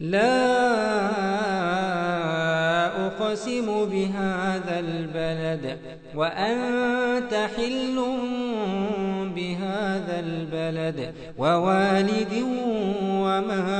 لا أقسم بهذا البلد وأنت حل بهذا البلد ووالد وما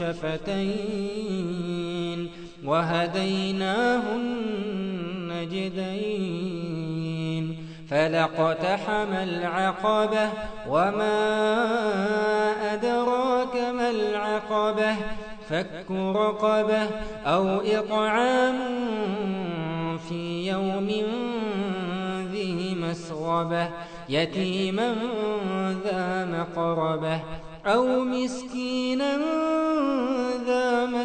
وشفتين وهديناه النجدين فلقتحم العقبة وما أدراك ما العقبة فك رقبة أو إطعام في يوم ذي مسغبة يتيما ذا مقربة أو مسكينا